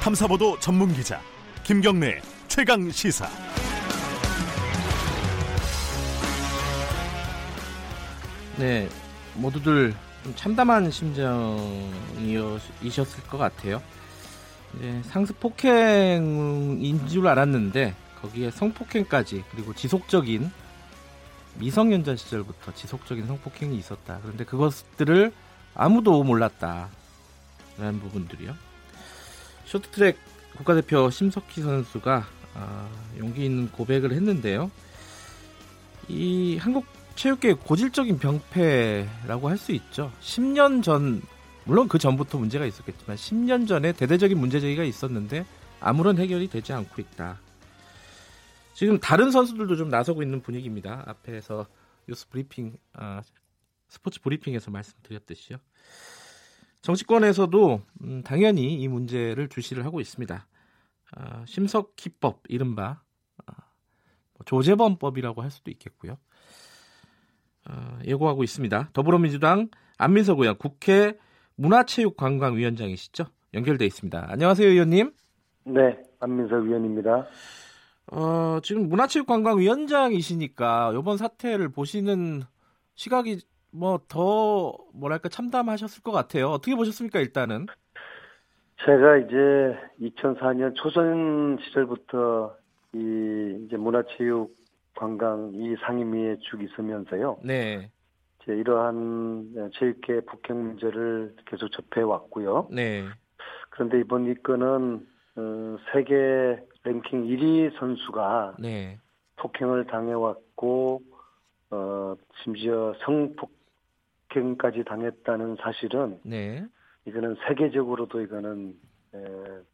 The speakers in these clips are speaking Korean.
탐사보도 전문 기자 김경래 최강 시사. 네, 모두들 좀 참담한 심정이셨을 것 같아요. 네, 상습 폭행인 줄 알았는데 거기에 성폭행까지 그리고 지속적인 미성년자 시절부터 지속적인 성폭행이 있었다. 그런데 그것들을 아무도 몰랐다. 라는 부분들이요. 쇼트트랙 국가대표 심석희 선수가 아, 용기 있는 고백을 했는데요. 이 한국 체육계 고질적인 병폐라고 할 수 있죠. 10년 전 물론 그 전부터 문제가 있었겠지만 10년 전에 대대적인 문제 제기가 있었는데 아무런 해결이 되지 않고 있다. 지금 다른 선수들도 좀 나서고 있는 분위기입니다. 앞에서 뉴스 브리핑, 아, 스포츠 브리핑에서 말씀드렸듯이요. 정치권에서도 음, 당연히 이 문제를 주시를 하고 있습니다. 아, 심석희법 이른바 아, 뭐 조재범법이라고 할 수도 있겠고요. 아, 예고하고 있습니다. 더불어민주당 안민석 의원 국회 문화체육관광위원장이시죠? 연결돼 있습니다. 안녕하세요, 의원님. 네, 안민석 의원입니다. 어, 지금 문화체육관광위원장이시니까 이번 사태를 보시는 시각이 뭐 더 뭐랄까 참담하셨을 것 같아요. 어떻게 보셨습니까, 일단은? 제가 이제 2004년 초선 시절부터 이 이제 문화체육 관광 이 상임위에 쭉 있으면서요. 네. 이제 이러한 체육계 폭행 문제를 계속 접해 왔고요. 네. 그런데 이번 이 건은 어, 세계 랭킹 1위 선수가 네. 폭행을 당해왔고 어, 심지어 성폭 행까지 당했다는 사실은 네. 이거는 세계적으로도 이거는 에,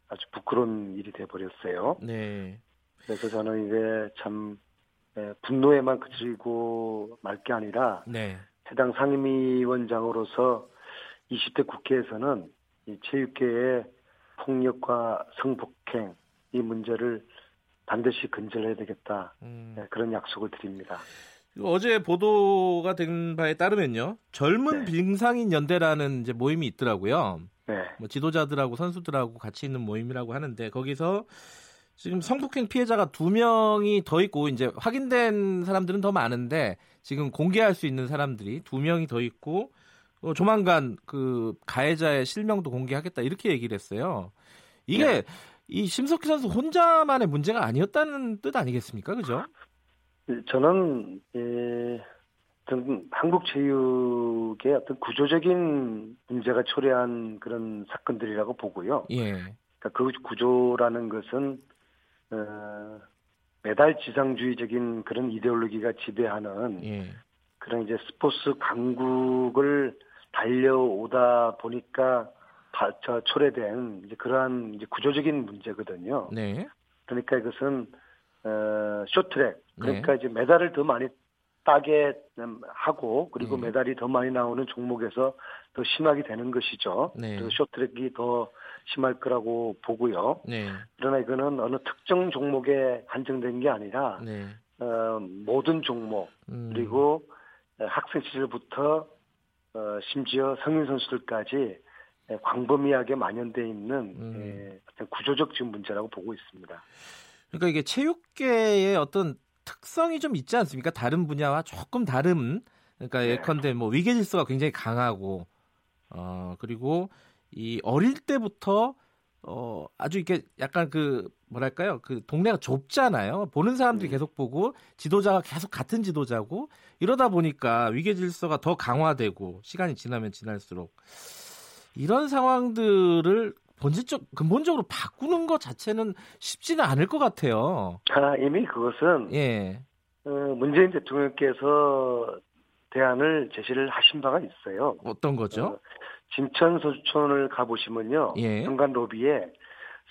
아주 부끄러운 일이 돼 버렸어요. 네. 그래서 저는 이게 참 에, 분노에만 그치고 말 게 아니라 네. 해당 상임위원장으로서 20대 국회에서는 이 체육계의 폭력과 성폭행 이 문제를 반드시 근절해야 되겠다 음. 네, 그런 약속을 드립니다. 어제 보도가 된 바에 따르면요. 젊은 네. 빙상인 연대라는 이제 모임이 있더라고요. 네, 뭐 지도자들하고 선수들하고 같이 있는 모임이라고 하는데 거기서 지금 성폭행 피해자가 두 명이 더 있고 이제 확인된 사람들은 더 많은데 지금 공개할 수 있는 사람들이 두 명이 더 있고 어, 조만간 그 가해자의 실명도 공개하겠다 이렇게 얘기를 했어요. 이게 네. 이 심석희 선수 혼자만의 문제가 아니었다는 뜻 아니겠습니까, 그죠? 저는 예, 어떤 한국 체육의 어떤 구조적인 문제가 초래한 그런 사건들이라고 보고요. 예, 그러니까 그 구조라는 것은 어, 메달 지상주의적인 그런 이데올로기가 지배하는 예, 그런 이제 스포츠 강국을 달려오다 보니까 바, 저 초래된 이제 그러한 이제 구조적인 문제거든요. 네, 그러니까 이것은 어, 쇼트랙 그러니까 네. 이제 메달을 더 많이 따게 음, 하고 그리고 음. 메달이 더 많이 나오는 종목에서 더 심하게 되는 것이죠. 네. 쇼트랙이 더 심할 거라고 보고요. 네, 그러나 이거는 어느 특정 종목에 한정된 게 아니라 네. 어, 모든 종목 음, 그리고 어, 학생 시절부터 어, 심지어 성인 선수들까지 에, 광범위하게 만연돼 있는 음. 에, 어떤 구조적 지금 문제라고 보고 있습니다. 그러니까 이게 체육계의 어떤 특성이 좀 있지 않습니까? 다른 분야와 조금 다른 그러니까 네. 예컨대 뭐 위계 질서가 굉장히 강하고 어 그리고 이 어릴 때부터 어 아주 이렇게 약간 그 뭐랄까요? 그 동네가 좁잖아요. 보는 사람들이 음. 계속 보고 지도자가 계속 같은 지도자고 이러다 보니까 위계 질서가 더 강화되고 시간이 지나면 지날수록 이런 상황들을 본질적 근본적으로 바꾸는 것 자체는 쉽지는 않을 것 같아요. 아, 이미 그것은 예, 어, 문재인 대통령께서 대안을 제시를 하신 바가 있어요. 어떤 거죠? 어, 진천 소주촌을 가보시면요. 예. 현관 로비에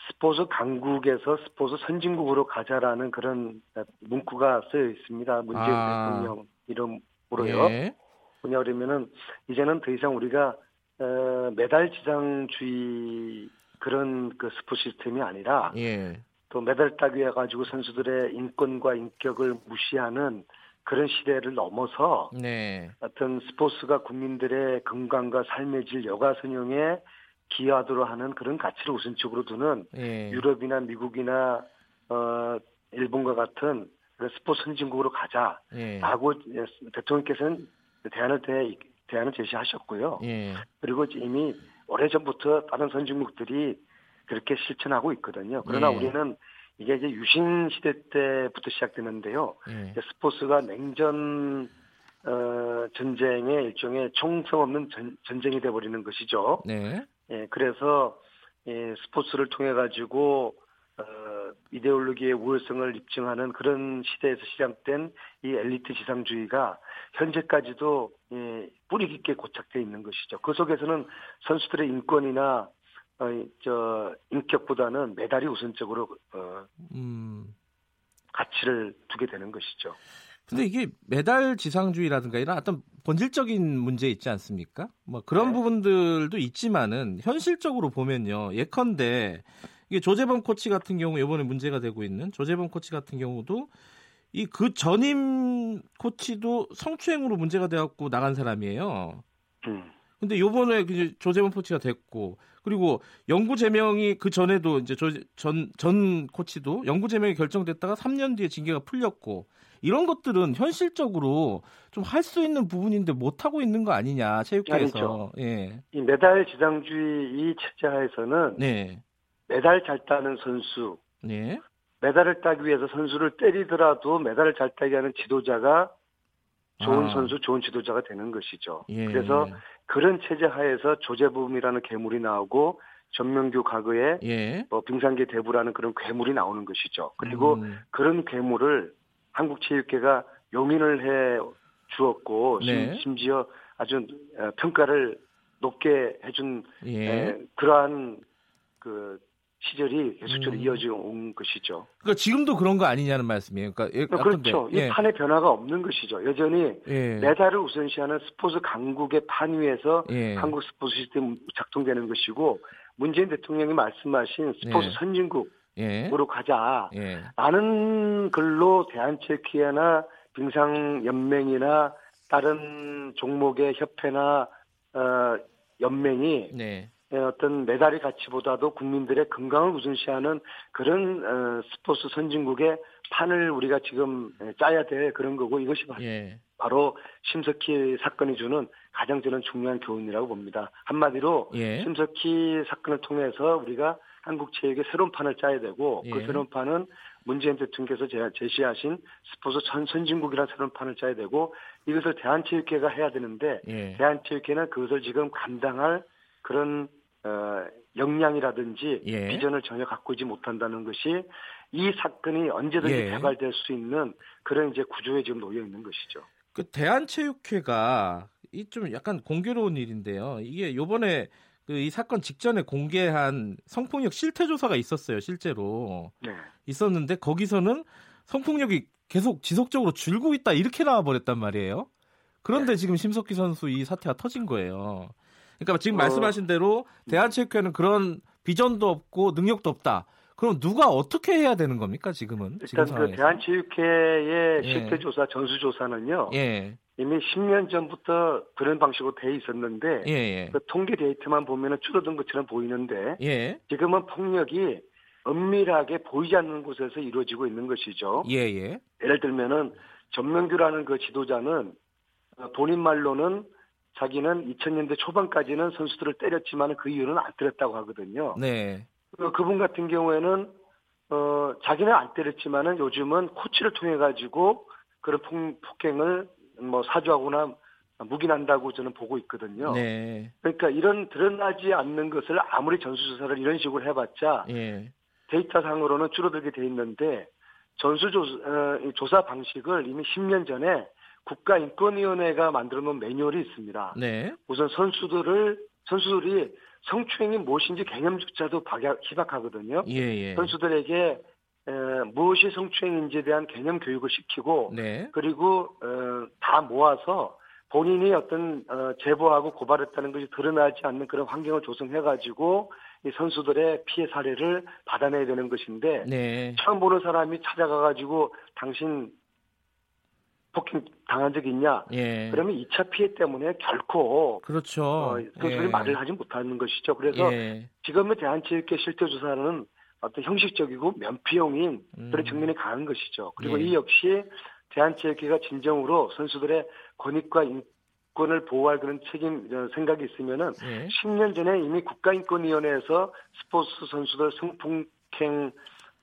스포츠 강국에서 스포츠 선진국으로 가자라는 그런 문구가 쓰여 있습니다. 문재인 아. 대통령 이름으로요. 예, 뭐냐 그러면은 이제는 더 이상 우리가 어, 메달 지상주의 그런 그 스포츠 시스템이 아니라 예, 또 메달 따기 해 가지고 선수들의 인권과 인격을 무시하는 그런 시대를 넘어서 네, 어떤 스포츠가 국민들의 건강과 삶의 질 여가 선용에 기여하도록 하는 그런 가치를 우선적으로 두는 예. 유럽이나 미국이나 어 일본과 같은 그런 스포츠 선진국으로 예. 가자라고 대통령께서는 대안을 대 대안을 제시하셨고요. 예. 그리고 이미 오래전부터 다른 선진국들이 그렇게 실천하고 있거든요. 그러나 예. 우리는 이게 이제 유신 시대 때부터 시작되는데요. 예. 스포츠가 냉전 어, 전쟁의 일종의 총성 없는 전, 전쟁이 돼 버리는 것이죠. 네. 예, 그래서 예, 스포츠를 통해 가지고 어, 이데올로기의 우월성을 입증하는 그런 시대에서 시작된 이 엘리트 지상주의가 현재까지도 예, 뿌리 깊게 고착되어 있는 것이죠. 그 속에서는 선수들의 인권이나 어, 이- 저 인격보다는 메달이 우선적으로 어, 음. 가치를 두게 되는 것이죠. 근데 이게 메달 지상주의라든가 이런 어떤 본질적인 문제 있지 않습니까? 뭐 그런 네. 부분들도 있지만은 현실적으로 보면요. 예컨대 이게 조재범 코치 같은 경우 이번에 문제가 되고 있는 조재범 코치 같은 경우도 이 그 전임 코치도 성추행으로 문제가 돼갖고 나간 사람이에요. 음. 근데 요번에 이제 조재범 코치가 됐고 그리고 영구 제명이 그 전에도 이제 전전 전 코치도 영구 제명이 결정됐다가 3년 뒤에 징계가 풀렸고 이런 것들은 현실적으로 좀 할 수 있는 부분인데 못 하고 있는 거 아니냐 체육계에서 아니죠. 예. 이 메달 지상주의 이 체제 하에서는 네. 메달 잘 따는 선수, 네. 메달을 따기 위해서 선수를 때리더라도 메달을 잘 따게 하는 지도자가 좋은 아. 선수, 좋은 지도자가 되는 것이죠. 예. 그래서 그런 체제 하에서 조재범이라는 괴물이 나오고 전명규 과거에 예. 뭐 빙상계 대부라는 그런 괴물이 나오는 것이죠. 그리고 음. 그런 괴물을 한국체육회가 용인을 해 주었고 네. 심, 지어 아주 어, 평가를 높게 해준 예. 에, 그러한 그 시절이 계속적으로 음. 이어져 온 것이죠. 그러니까 지금도 그런 거 아니냐는 말씀이에요. 그러니까 예, 그렇죠. 예컨대, 이 예. 판의 변화가 없는 것이죠. 여전히 예. 메달을 우선시하는 스포츠 강국의 판 위에서 예. 한국 스포츠 시스템 작동되는 것이고 문재인 대통령이 말씀하신 스포츠 네. 선진국으로 예. 가자. 예. 라는 글로 대한체육회나 빙상연맹이나 다른 종목의 협회나 어, 연맹이 네. 예, 어떤 메달의 가치보다도 국민들의 건강을 우선시하는 그런 어, 스포츠 선진국의 판을 우리가 지금 예, 짜야 될 그런 거고 이것이 바- 예. 바로 심석희 사건이 주는 가장 저는 중요한 교훈이라고 봅니다. 한마디로 예. 심석희 사건을 통해서 우리가 한국 체육의 새로운 판을 짜야 되고 그 예. 새로운 판은 문재인 대통령께서 제- 제시하신 스포츠 전 선진국이라는 새로운 판을 짜야 되고 이것을 대한체육회가 해야 되는데 예. 대한체육회는 그것을 지금 감당할 그런 어, 역량이라든지 예. 비전을 전혀 갖고 있지 못한다는 것이 이 사건이 언제든지 예. 개발될 수 있는 그런 이제 구조에 지금 놓여 있는 것이죠. 그 대한체육회가 이 좀 약간 공교로운 일인데요. 이게 요번에 그 이 사건 직전에 공개한 성폭력 실태 조사가 있었어요, 실제로. 네. 있었는데 거기서는 성폭력이 계속 지속적으로 줄고 있다 이렇게 나와 버렸단 말이에요. 그런데 네. 지금 심석희 선수 이 사태가 터진 거예요. 그러니까 지금 어. 말씀하신 대로 대한체육회는 그런 비전도 없고 능력도 없다. 그럼 누가 어떻게 해야 되는 겁니까 지금은? 지금 일단 그 상황에서? 대한체육회의 예. 실태조사 전수조사는요 예, 이미 10년 전부터 그런 방식으로 돼 있었는데 예, 예, 그 통계 데이터만 보면은 줄어든 것처럼 보이는데 예, 지금은 폭력이 은밀하게 보이지 않는 곳에서 이루어지고 있는 것이죠. 예, 예, 예를 들면은 전명규라는 그 지도자는 어, 본인 말로는 자기는 2000년대 초반까지는 선수들을 때렸지만 그 이유는 안 때렸다고 하거든요. 네, 어, 그분 같은 경우에는 어, 자기는 안 때렸지만은 요즘은 코치를 통해 가지고 그런 폭, 폭행을 뭐 사주하거나 묵인한다고 저는 보고 있거든요. 네, 그러니까 이런 드러나지 않는 것을 아무리 전수조사를 이런 식으로 해봤자 예, 데이터상으로는 줄어들게 돼 있는데 전수조사 어, 조사 방식을 이미 10년 전에 국가인권위원회가 만들어 놓은 매뉴얼이 있습니다. 네, 우선 선수들을 선수들이 성추행이 무엇인지 개념조차도 박약, 희박하거든요. 예, 예, 선수들에게 에, 무엇이 성추행인지에 대한 개념 교육을 시키고 네, 그리고 어, 다 모아서 본인이 어떤 어, 제보하고 고발했다는 것이 드러나지 않는 그런 환경을 조성해가지고 이 선수들의 피해 사례를 받아내야 되는 것인데 네, 처음 보는 사람이 찾아가가지고 당신 폭행 당한 적이 있냐? 예. 그러면 2차 피해 때문에 결코 그렇죠. 어, 그 예. 말을 하지 못하는 것이죠. 그래서 예. 지금의 대한체육회 실태 조사는 어떤 형식적이고 면피용인 그런 음. 측면이 강한 것이죠. 그리고 예. 이 역시 대한체육회가 진정으로 선수들의 권익과 인권을 보호할 그런 책임 어, 생각이 있으면은 예. 10년 전에 이미 국가인권위원회에서 스포츠 선수들 성폭행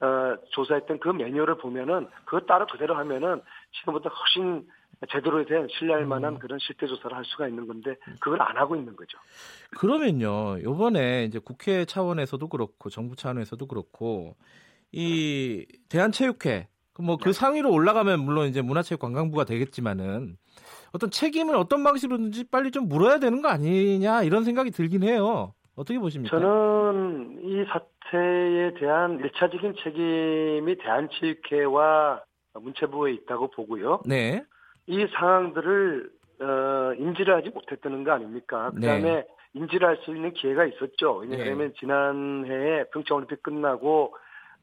어, 조사했던 그 매뉴얼을 보면은 그거 따로 그대로 하면은 지금보다 훨씬 제대로 된 신뢰할 만한 음. 그런 실태 조사를 할 수가 있는 건데 그걸 안 하고 있는 거죠. 그러면요, 요번에 이제 국회 차원에서도 그렇고 정부 차원에서도 그렇고 이 대한체육회 뭐그 상위로 올라가면 물론 이제 문화체육관광부가 되겠지만은 어떤 책임을 어떤 방식으로든지 빨리 좀 물어야 되는 거 아니냐 이런 생각이 들긴 해요. 어떻게 보십니까? 저는 이 사태에 대한 일차적인 책임이 대한체육회와 문체부에 있다고 보고요. 네, 이 상황들을 어, 인지를 하지 못했다는 거 아닙니까? 그다음에 네. 인지를 할 수 있는 기회가 있었죠. 왜냐하면 지난해에 평창올림픽 끝나고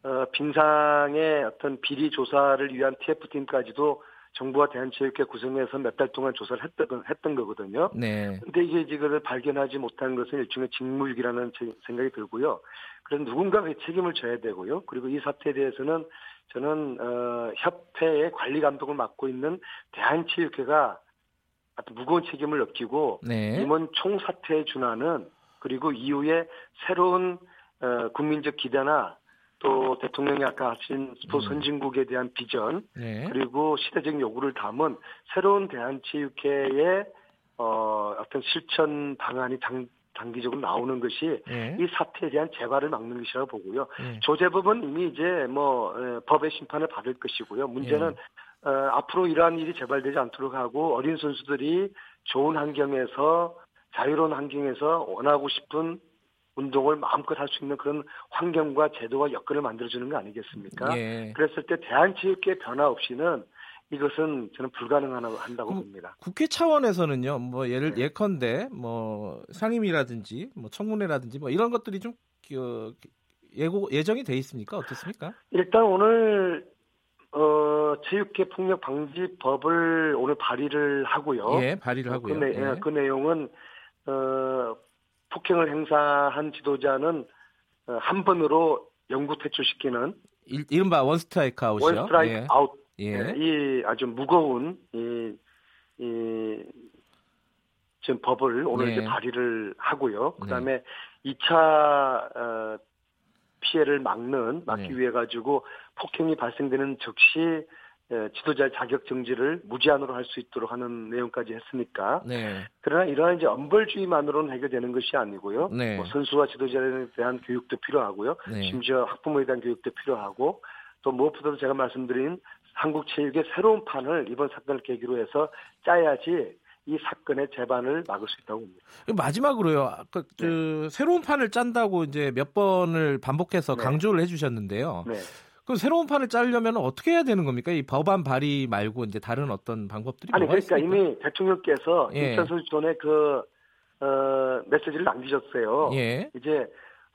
어, 빙상의 어떤 비리 조사를 위한 TF팀까지도 정부와 대한체육회 구성해서 몇 달 동안 조사를 했던, 했던 거거든요. 네, 근데 이게 지금 발견하지 못한 것은 일종의 직무유기라는 제- 생각이 들고요. 그래서 누군가가 책임을 져야 되고요. 그리고 이 사태에 대해서는 저는 어, 협회의 관리 감독을 맡고 있는 대한체육회가 아주 무거운 책임을 느끼고 네, 이번 총사태에 준하는 그리고 이후에 새로운 어, 국민적 기대나 또 대통령이 아까 하신 스포츠 음. 선진국에 대한 비전 네, 그리고 시대적 요구를 담은 새로운 대한체육회의 어, 어떤 실천 방안이 장, 단기적으로 나오는 것이 네, 이 사태에 대한 재발을 막는 것이라고 보고요. 네. 조재법은 이미 이제 뭐 에, 법의 심판을 받을 것이고요. 문제는 어, 앞으로 이러한 일이 재발되지 않도록 하고 어린 선수들이 좋은 환경에서 자유로운 환경에서 원하고 싶은 운동을 마음껏 할 수 있는 그런 환경과 제도와 여건을 만들어주는 거 아니겠습니까? 예. 그랬을 때 대한체육계 변화 없이는 이것은 저는 불가능하다고 음, 봅니다. 국회 차원에서는요, 뭐 예를 네. 예컨대 뭐 상임위라든지 뭐 청문회라든지 뭐 이런 것들이 좀 어, 예고 예정이 돼 있습니까? 어떻습니까? 일단 오늘 어, 체육계 폭력 방지법을 오늘 발의를 하고요. 예, 발의를 하고요. 그, 내, 예. 그 내용은 어, 폭행을 행사한 지도자는 어, 한 번으로 영구 퇴출시키는 일, 이른바 원 스트라이크 아웃이요. 원 스트라이크 예. 아웃 예. 이 아주 무거운 이, 이 지금 법을 오늘 예. 이제 발의를 하고요. 네. 그다음에 2차 어, 피해를 막는 막기 네. 위해 가지고 폭행이 발생되는 즉시 에, 지도자의 자격 정지를 무제한으로 할 수 있도록 하는 내용까지 했으니까 네. 그러나 이러한 이제 엄벌주의만으로는 해결되는 것이 아니고요. 네. 뭐 선수와 지도자에 대한 교육도 필요하고요. 네. 심지어 학부모에 대한 교육도 필요하고 또 무엇보다도 제가 말씀드린 한국 체육의 새로운 판을 이번 사건을 계기로 해서 짜야지 이 사건의 재반을 막을 수 있다고 봅니다. 마지막으로요. 아까 그 새로운 판을 짠다고 이제 몇 번을 반복해서 네. 강조를 해주셨는데요. 네. 그럼 새로운 판을 짜려면 어떻게 해야 되는 겁니까? 이 법안 발의 말고 이제 다른 어떤 방법들이 아니 그러니까 있습니까? 이미 대통령께서 예. 인천 선수 전에 그 어, 메시지를 남기셨어요. 예. 이제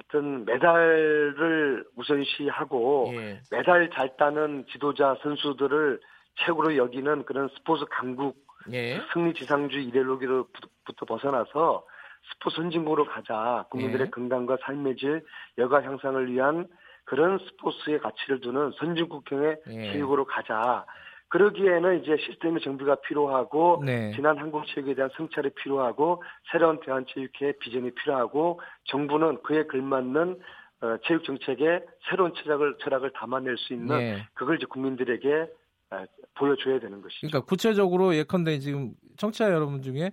어떤 메달을 우선시하고 예. 메달 잘 따는 지도자 선수들을 최고로 여기는 그런 스포츠 강국 예. 승리 지상주의 이데올로기로부터 벗어나서 스포츠 선진국으로 가자. 국민들의 예. 건강과 삶의 질, 여가 향상을 위한 그런 스포츠의 가치를 두는 선진국형의 예. 체육으로 가자. 그러기에는 이제 시스템의 정비가 필요하고 네. 지난 한국 체육에 대한 성찰이 필요하고 새로운 대한체육회의 비전이 필요하고 정부는 그에 걸맞는 어, 체육 정책에 새로운 철학을 철학을 담아낼 수 있는 예. 그걸 이제 국민들에게 아, 보여줘야 되는 것이죠. 그러니까 구체적으로 예컨대 지금 청취자 여러분 중에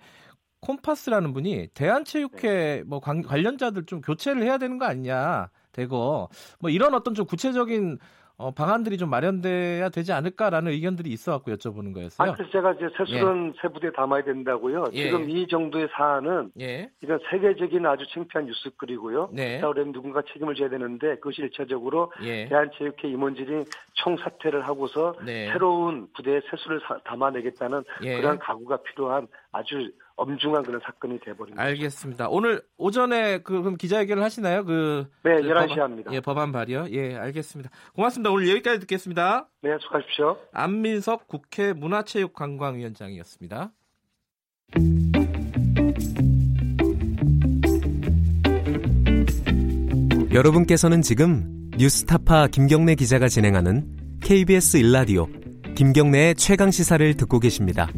콤파스라는 분이 대한체육회 네. 뭐 관, 관련자들 좀 교체를 해야 되는 거 아니냐 대거 뭐 이런 어떤 좀 구체적인 어, 방안들이 좀 마련돼야 되지 않을까라는 의견들이 있어 갖고 여쭤보는 거였어요. 아, 그래서 제가 이제 세술은 세 부대에 담아야 된다고요. 예. 지금 이 정도의 사안은 예, 이건 세계적인 아주 창피한 뉴스거리고요. 네. 자, 그러면 누군가 책임을 져야 되는데 그것이 일차적으로 예, 대한체육회 임원진이 총사퇴를 하고서 네. 새로운 부대에 세수를 사- 담아내겠다는 예. 그러한 각오가 필요한 아주 엄중한 그런 사건이 돼버립니다. 알겠습니다. 오늘 오전에 그 그럼 기자회견을 하시나요? 그 네, 그 11시에 법안, 합니다. 예, 법안 발의요. 예, 알겠습니다. 고맙습니다. 오늘 여기까지 듣겠습니다. 네, 수고하십시오. 안민석 국회 문화체육관광위원장이었습니다. 여러분께서는 지금 뉴스타파 김경래 기자가 진행하는 KBS 일라디오 김경래의 최강 시사를 듣고 계십니다.